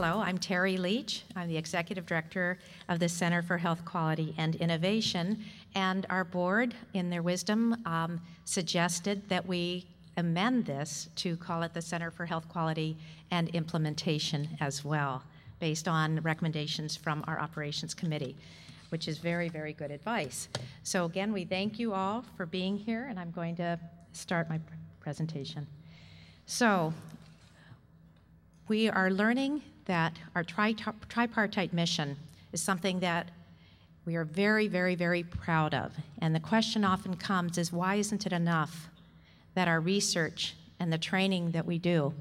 Hello, I'm Terry Leach. I'm the Executive Director of the Center for Health Quality and Innovation. And our board, in their wisdom, um, suggested that we amend this to call it the Center for Health Quality and Implementation as well, based on recommendations from our Operations Committee, which is very, very good advice. So, again, we thank you all for being here, and I'm going to start my presentation. So, we are learning that our tri- tripartite mission is something that we are very, very, very proud of. And the question often comes is why isn't it enough that our research and the training that we do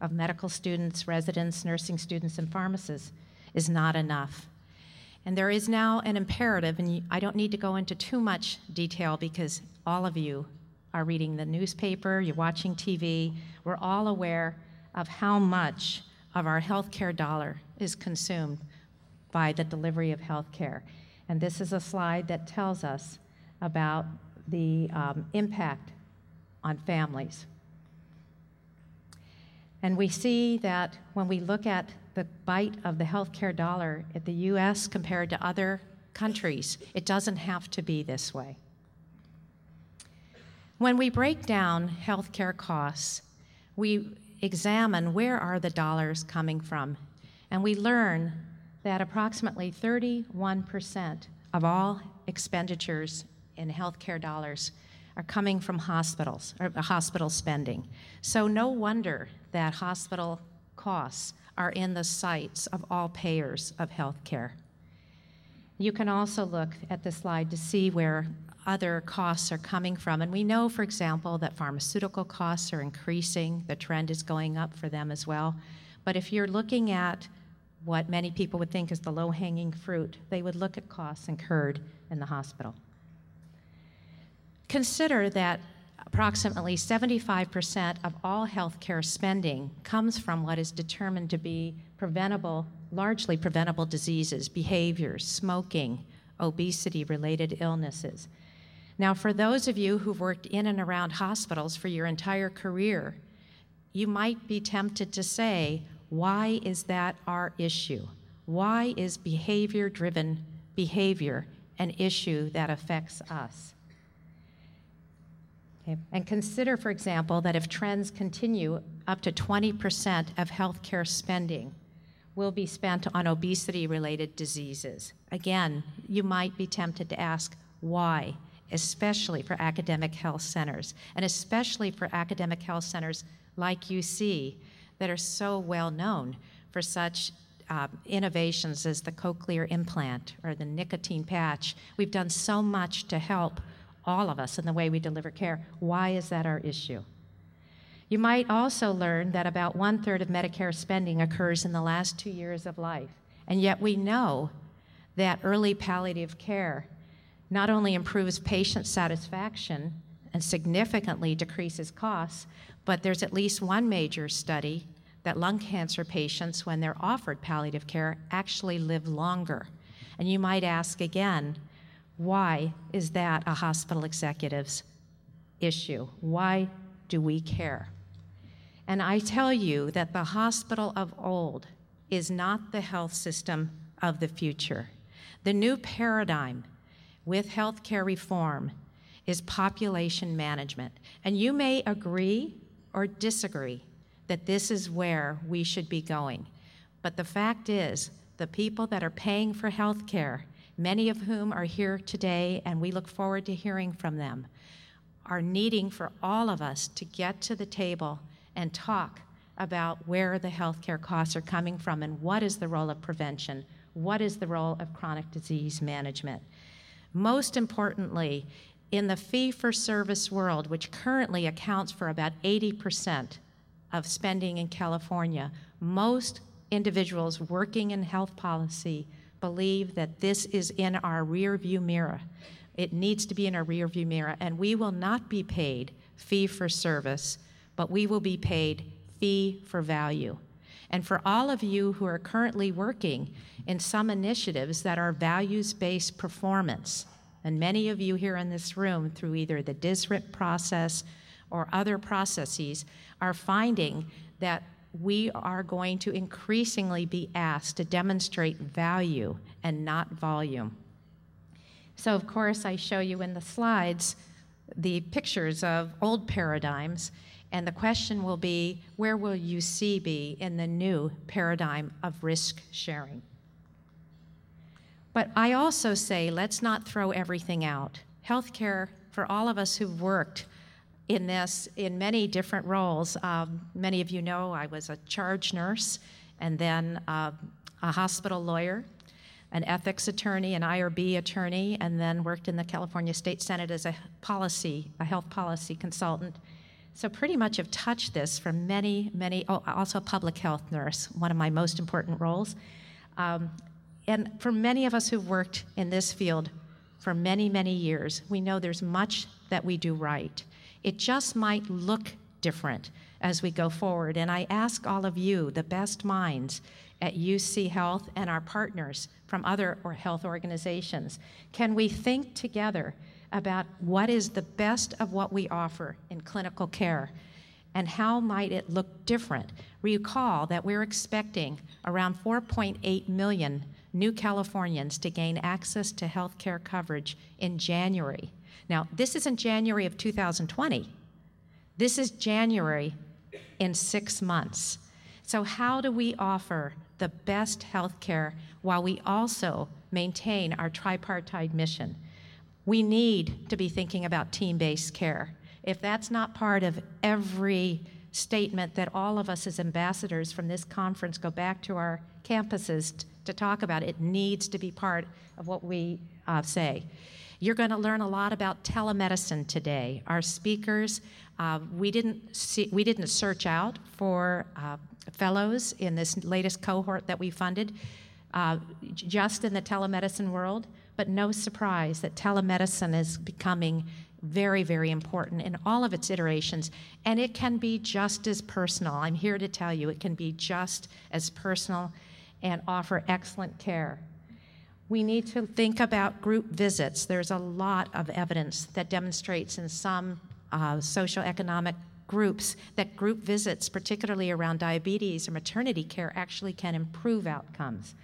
of medical students, residents, nursing students, and pharmacists is not enough? And there is now an imperative, and I don't need to go into too much detail because all of you are reading the newspaper, you're watching TV, we're all aware of how much of our healthcare dollar is consumed by the delivery of healthcare. And this is a slide that tells us about the um, impact on families. And we see that when we look at the bite of the healthcare dollar at the US compared to other countries, it doesn't have to be this way. When we break down healthcare costs, we examine where are the dollars coming from. And we learn that approximately 31% of all expenditures in healthcare dollars are coming from hospitals or uh, hospital spending. So no wonder that hospital costs are in the sights of all payers of healthcare. You can also look at the slide to see where other costs are coming from. And we know, for example, that pharmaceutical costs are increasing. The trend is going up for them as well. But if you're looking at what many people would think is the low hanging fruit, they would look at costs incurred in the hospital. Consider that approximately 75% of all healthcare spending comes from what is determined to be preventable, largely preventable diseases, behaviors, smoking, obesity related illnesses. Now, for those of you who've worked in and around hospitals for your entire career, you might be tempted to say, why is that our issue? Why is behavior driven behavior an issue that affects us? Okay. And consider, for example, that if trends continue, up to 20% of healthcare spending will be spent on obesity related diseases. Again, you might be tempted to ask, why? Especially for academic health centers, and especially for academic health centers like UC that are so well known for such uh, innovations as the cochlear implant or the nicotine patch. We've done so much to help all of us in the way we deliver care. Why is that our issue? You might also learn that about one third of Medicare spending occurs in the last two years of life, and yet we know that early palliative care not only improves patient satisfaction and significantly decreases costs, but there's at least one major study that lung cancer patients, when they're offered palliative care, actually live longer. And you might ask again, why is that a hospital executive's issue? Why do we care? And I tell you that the hospital of old is not the health system of the future. The new paradigm with healthcare reform is population management. And you may agree or disagree that this is where we should be going. But the fact is, the people that are paying for healthcare, many of whom are here today, and we look forward to hearing from them, are needing for all of us to get to the table and talk about where the healthcare costs are coming from and what is the role of prevention, what is the role of chronic disease management. Most importantly, in the fee for service world, which currently accounts for about 80% of spending in California, most individuals working in health policy believe that this is in our rear view mirror. It needs to be in our rear view mirror, and we will not be paid fee for service, but we will be paid fee for value. And for all of you who are currently working in some initiatives that are values based performance, and many of you here in this room, through either the DSRIP process or other processes, are finding that we are going to increasingly be asked to demonstrate value and not volume. So, of course, I show you in the slides the pictures of old paradigms, and the question will be where will UC be in the new paradigm of risk sharing? But I also say let's not throw everything out. Healthcare, for all of us who've worked in this in many different roles, um, many of you know I was a charge nurse and then uh, a hospital lawyer an ethics attorney, an IRB attorney, and then worked in the California State Senate as a policy, a health policy consultant. So pretty much have touched this for many, many, oh, also a public health nurse, one of my most important roles. Um, and for many of us who've worked in this field for many, many years, we know there's much that we do right. It just might look different as we go forward. And I ask all of you, the best minds, at UC Health and our partners from other or health organizations? Can we think together about what is the best of what we offer in clinical care and how might it look different? Recall that we're expecting around 4.8 million new Californians to gain access to health care coverage in January. Now, this isn't January of 2020. This is January in six months. So, how do we offer the best health care while we also maintain our tripartite mission. We need to be thinking about team based care. If that's not part of every statement that all of us as ambassadors from this conference go back to our campuses t- to talk about, it needs to be part of what we uh, say. You're going to learn a lot about telemedicine today. Our speakers, uh, we didn't see, we didn't search out for uh, fellows in this latest cohort that we funded, uh, just in the telemedicine world. But no surprise that telemedicine is becoming very, very important in all of its iterations, and it can be just as personal. I'm here to tell you it can be just as personal and offer excellent care. We need to think about group visits. There's a lot of evidence that demonstrates in some uh, socioeconomic groups that group visits, particularly around diabetes or maternity care, actually can improve outcomes.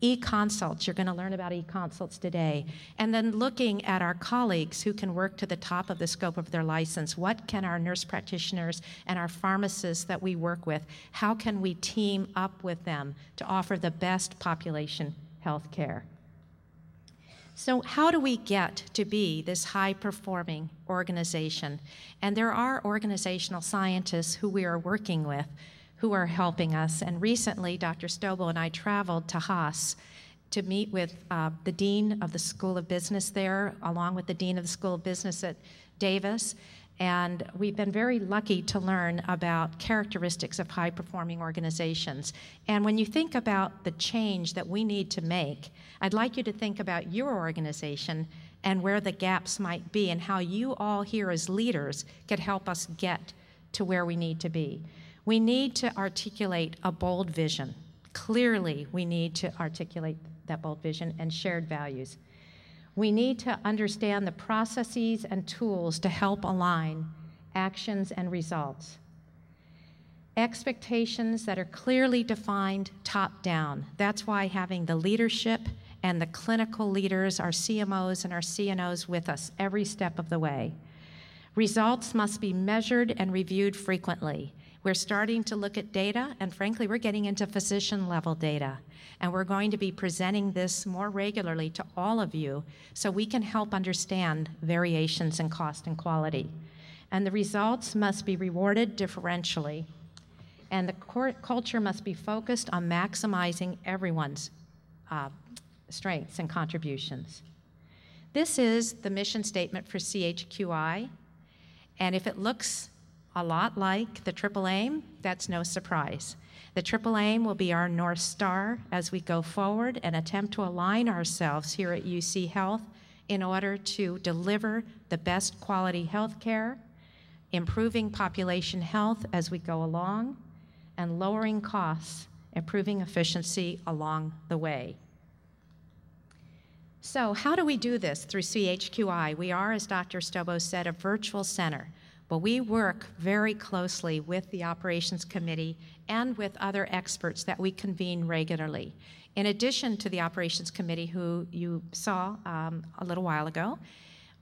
E consults, you're going to learn about e consults today. And then looking at our colleagues who can work to the top of the scope of their license. What can our nurse practitioners and our pharmacists that we work with, how can we team up with them to offer the best population health care? So, how do we get to be this high performing organization? And there are organizational scientists who we are working with who are helping us. And recently, Dr. Stobo and I traveled to Haas to meet with uh, the dean of the School of Business there, along with the dean of the School of Business at Davis. And we've been very lucky to learn about characteristics of high performing organizations. And when you think about the change that we need to make, I'd like you to think about your organization and where the gaps might be and how you all here as leaders could help us get to where we need to be. We need to articulate a bold vision. Clearly, we need to articulate that bold vision and shared values. We need to understand the processes and tools to help align actions and results. Expectations that are clearly defined top down. That's why having the leadership and the clinical leaders, our CMOs and our CNOs with us every step of the way. Results must be measured and reviewed frequently. We're starting to look at data, and frankly, we're getting into physician level data. And we're going to be presenting this more regularly to all of you so we can help understand variations in cost and quality. And the results must be rewarded differentially. And the culture must be focused on maximizing everyone's uh, strengths and contributions. This is the mission statement for CHQI. And if it looks a lot like the triple aim, that's no surprise. The triple aim will be our North Star as we go forward and attempt to align ourselves here at UC Health in order to deliver the best quality health care, improving population health as we go along, and lowering costs, improving efficiency along the way. So, how do we do this through CHQI? We are, as Dr. Stobo said, a virtual center But we work very closely with the Operations Committee and with other experts that we convene regularly. In addition to the Operations Committee, who you saw um, a little while ago,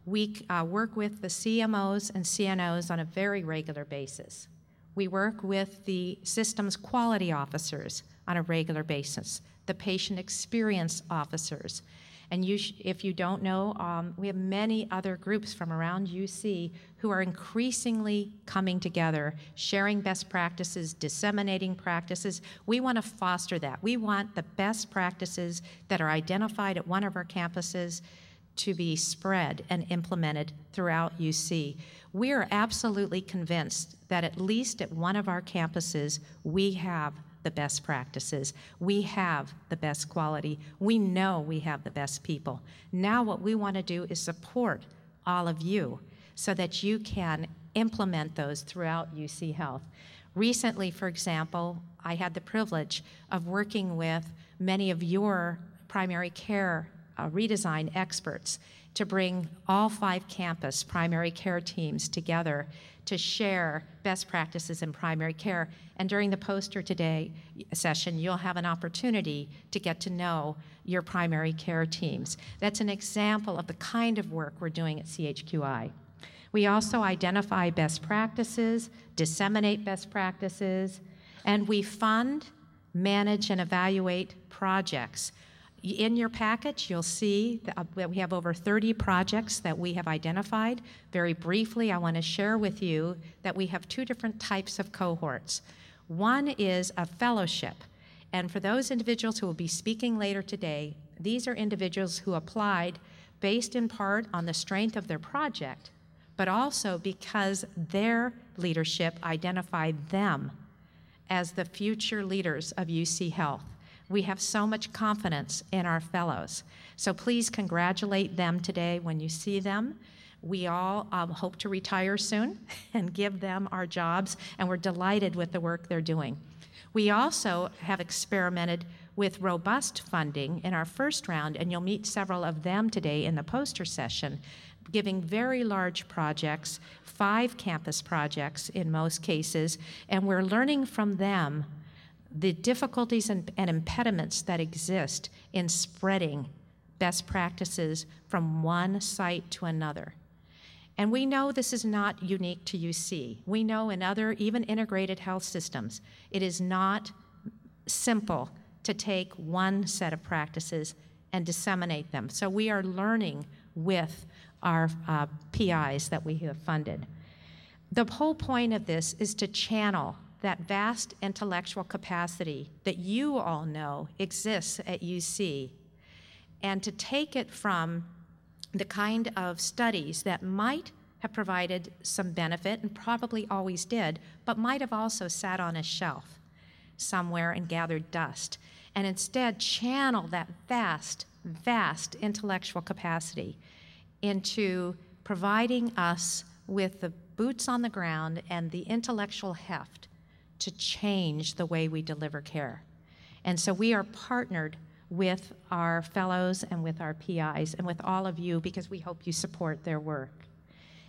we uh, work with the CMOs and CNOs on a very regular basis. We work with the systems quality officers on a regular basis, the patient experience officers. And you if you don't know, um, we have many other groups from around UC who are increasingly coming together, sharing best practices, disseminating practices. We want to foster that. We want the best practices that are identified at one of our campuses to be spread and implemented throughout UC. We are absolutely convinced that at least at one of our campuses, we have the best practices. We have the best quality. We know we have the best people. Now, what we want to do is support all of you so that you can implement those throughout UC Health. Recently, for example, I had the privilege of working with many of your primary care uh, redesign experts to bring all five campus primary care teams together to share best practices in primary care. And during the poster today session, you'll have an opportunity to get to know your primary care teams. That's an example of the kind of work we're doing at CHQI. We also identify best practices, disseminate best practices, and we fund, manage, and evaluate projects in your package, you'll see uh, that we have over 30 projects that we have identified. Very briefly, I want to share with you that we have two different types of cohorts. One is a fellowship, and for those individuals who will be speaking later today, these are individuals who applied based in part on the strength of their project, but also because their leadership identified them as the future leaders of UC Health. We have so much confidence in our fellows. So please congratulate them today when you see them. We all um, hope to retire soon and give them our jobs, and we're delighted with the work they're doing. We also have experimented with robust funding in our first round, and you'll meet several of them today in the poster session, giving very large projects, five campus projects in most cases, and we're learning from them the difficulties and, and impediments that exist in spreading best practices from one site to another. And we know this is not unique to UC. We know in other, even integrated health systems, it is not simple to take one set of practices and disseminate them. So we are learning with our uh, PIs that we have funded. The whole point of this is to channel that vast intellectual capacity that you all know exists at UC and to take it from the kind of studies that might have provided some benefit and probably always did, but might have also sat on a shelf somewhere and gathered dust, and instead channel that vast, vast intellectual capacity into providing us with the boots on the ground and the intellectual heft to change the way we deliver care. And so we are partnered with our fellows and with our PIs and with all of you because we hope you support their work.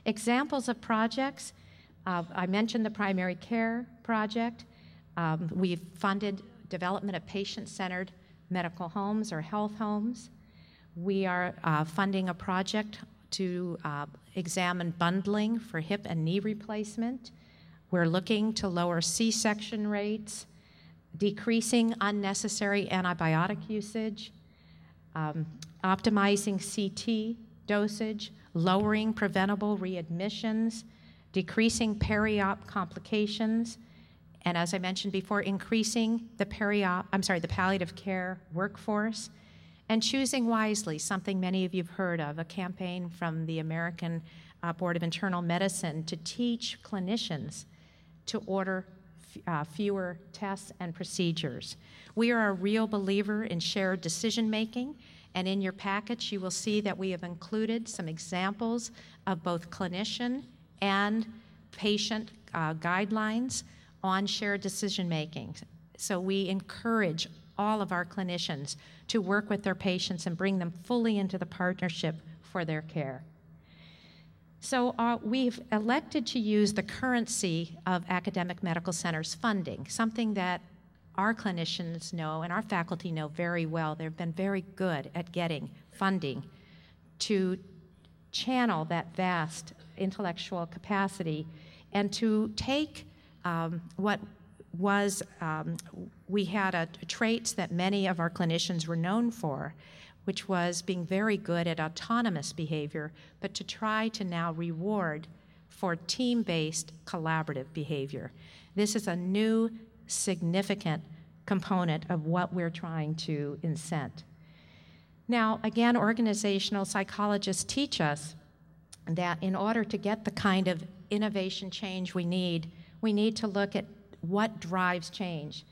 Examples of projects uh, I mentioned the primary care project. Um, we've funded development of patient centered medical homes or health homes. We are uh, funding a project to uh, examine bundling for hip and knee replacement. We're looking to lower C section rates, decreasing unnecessary antibiotic usage, um, optimizing CT dosage, lowering preventable readmissions, decreasing peri-op complications, and as I mentioned before, increasing the peri-op, I'm sorry, the palliative care workforce, and choosing wisely, something many of you have heard of, a campaign from the American uh, Board of Internal Medicine to teach clinicians to order uh, fewer tests and procedures. We are a real believer in shared decision making, and in your package, you will see that we have included some examples of both clinician and patient uh, guidelines on shared decision making. So we encourage all of our clinicians to work with their patients and bring them fully into the partnership for their care. So uh, we've elected to use the currency of academic medical centers funding, something that our clinicians know and our faculty know very well. They've been very good at getting funding to channel that vast intellectual capacity and to take um, what was um, we had a, traits that many of our clinicians were known for which was being very good at autonomous behavior, but to try to now reward for team based collaborative behavior. This is a new, significant component of what we're trying to incent. Now, again, organizational psychologists teach us that in order to get the kind of innovation change we need, we need to look at what drives change.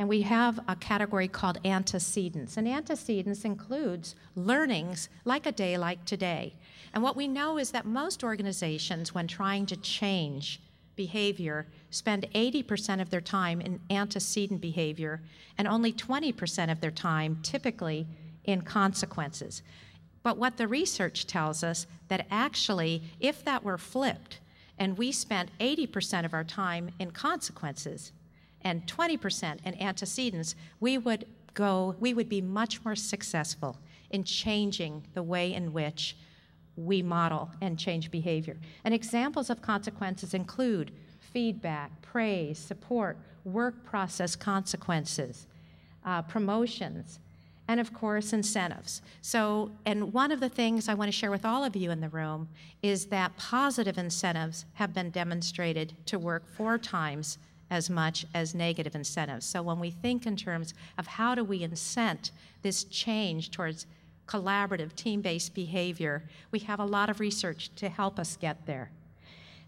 And we have a category called antecedents. And antecedents includes learnings like a day like today. And what we know is that most organizations, when trying to change behavior, spend 80% of their time in antecedent behavior and only 20% of their time typically in consequences. But what the research tells us that actually, if that were flipped, and we spent 80% of our time in consequences, and 20% in antecedents, we would go, we would be much more successful in changing the way in which we model and change behavior. And examples of consequences include feedback, praise, support, work process consequences, uh, promotions, and of course, incentives. So, and one of the things I want to share with all of you in the room is that positive incentives have been demonstrated to work four times as much as negative incentives. So when we think in terms of how do we incent this change towards collaborative, team based behavior, we have a lot of research to help us get there.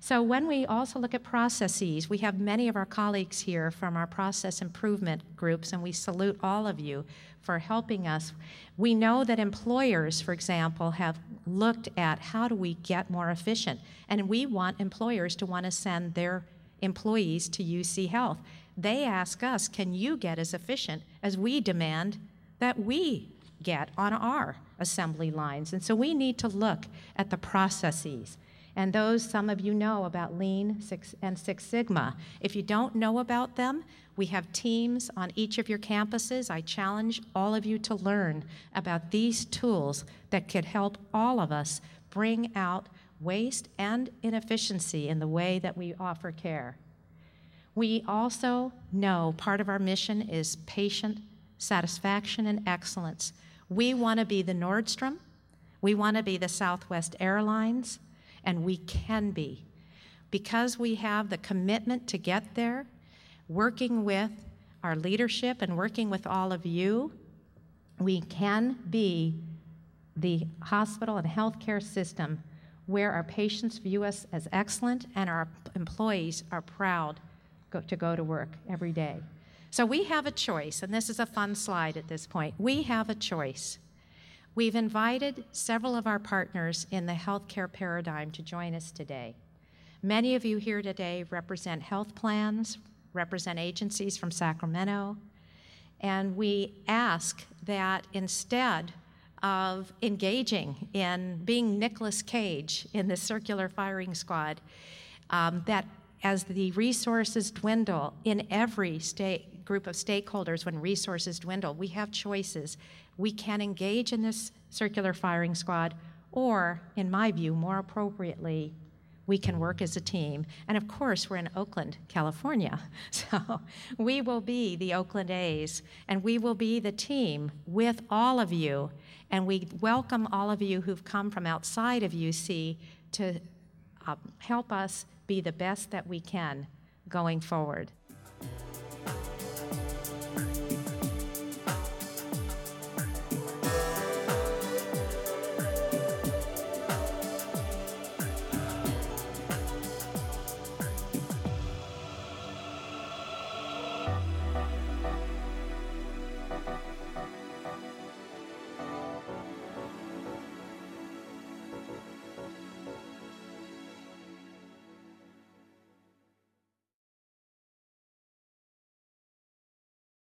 So, when we also look at processes, we have many of our colleagues here from our process improvement groups, and we salute all of you for helping us. We know that employers, for example, have looked at how do we get more efficient, and we want employers to want to send their employees to UC Health. They ask us, can you get as efficient as we demand that we get on our assembly lines? And so we need to look at the processes. And those, some of you know about Lean Six and Six Sigma. If you don't know about them, we have teams on each of your campuses. I challenge all of you to learn about these tools that could help all of us bring out waste and inefficiency in the way that we offer care. We also know part of our mission is patient satisfaction and excellence. We want to be the Nordstrom, we want to be the Southwest Airlines, and we can be. Because we have the commitment to get there, working with our leadership and working with all of you, we can be the hospital and healthcare system where our patients view us as excellent and our employees are proud go, to go to work every day. So we have a choice, and this is a fun slide at this point. We have a choice. We've invited several of our partners in the healthcare paradigm to join us today. Many of you here today represent health plans, represent agencies from Sacramento, and we ask that instead of engaging in being Nicolas Cage in the circular firing squad, um, that as the resources dwindle in every state, group of stakeholders, when resources dwindle, we have choices. We can engage in this circular firing squad, or, in my view, more appropriately, we can work as a team. And of course, we're in Oakland, California. So we will be the Oakland A's, and we will be the team with all of you. And we welcome all of you who've come from outside of UC to uh, help us be the best that we can going forward.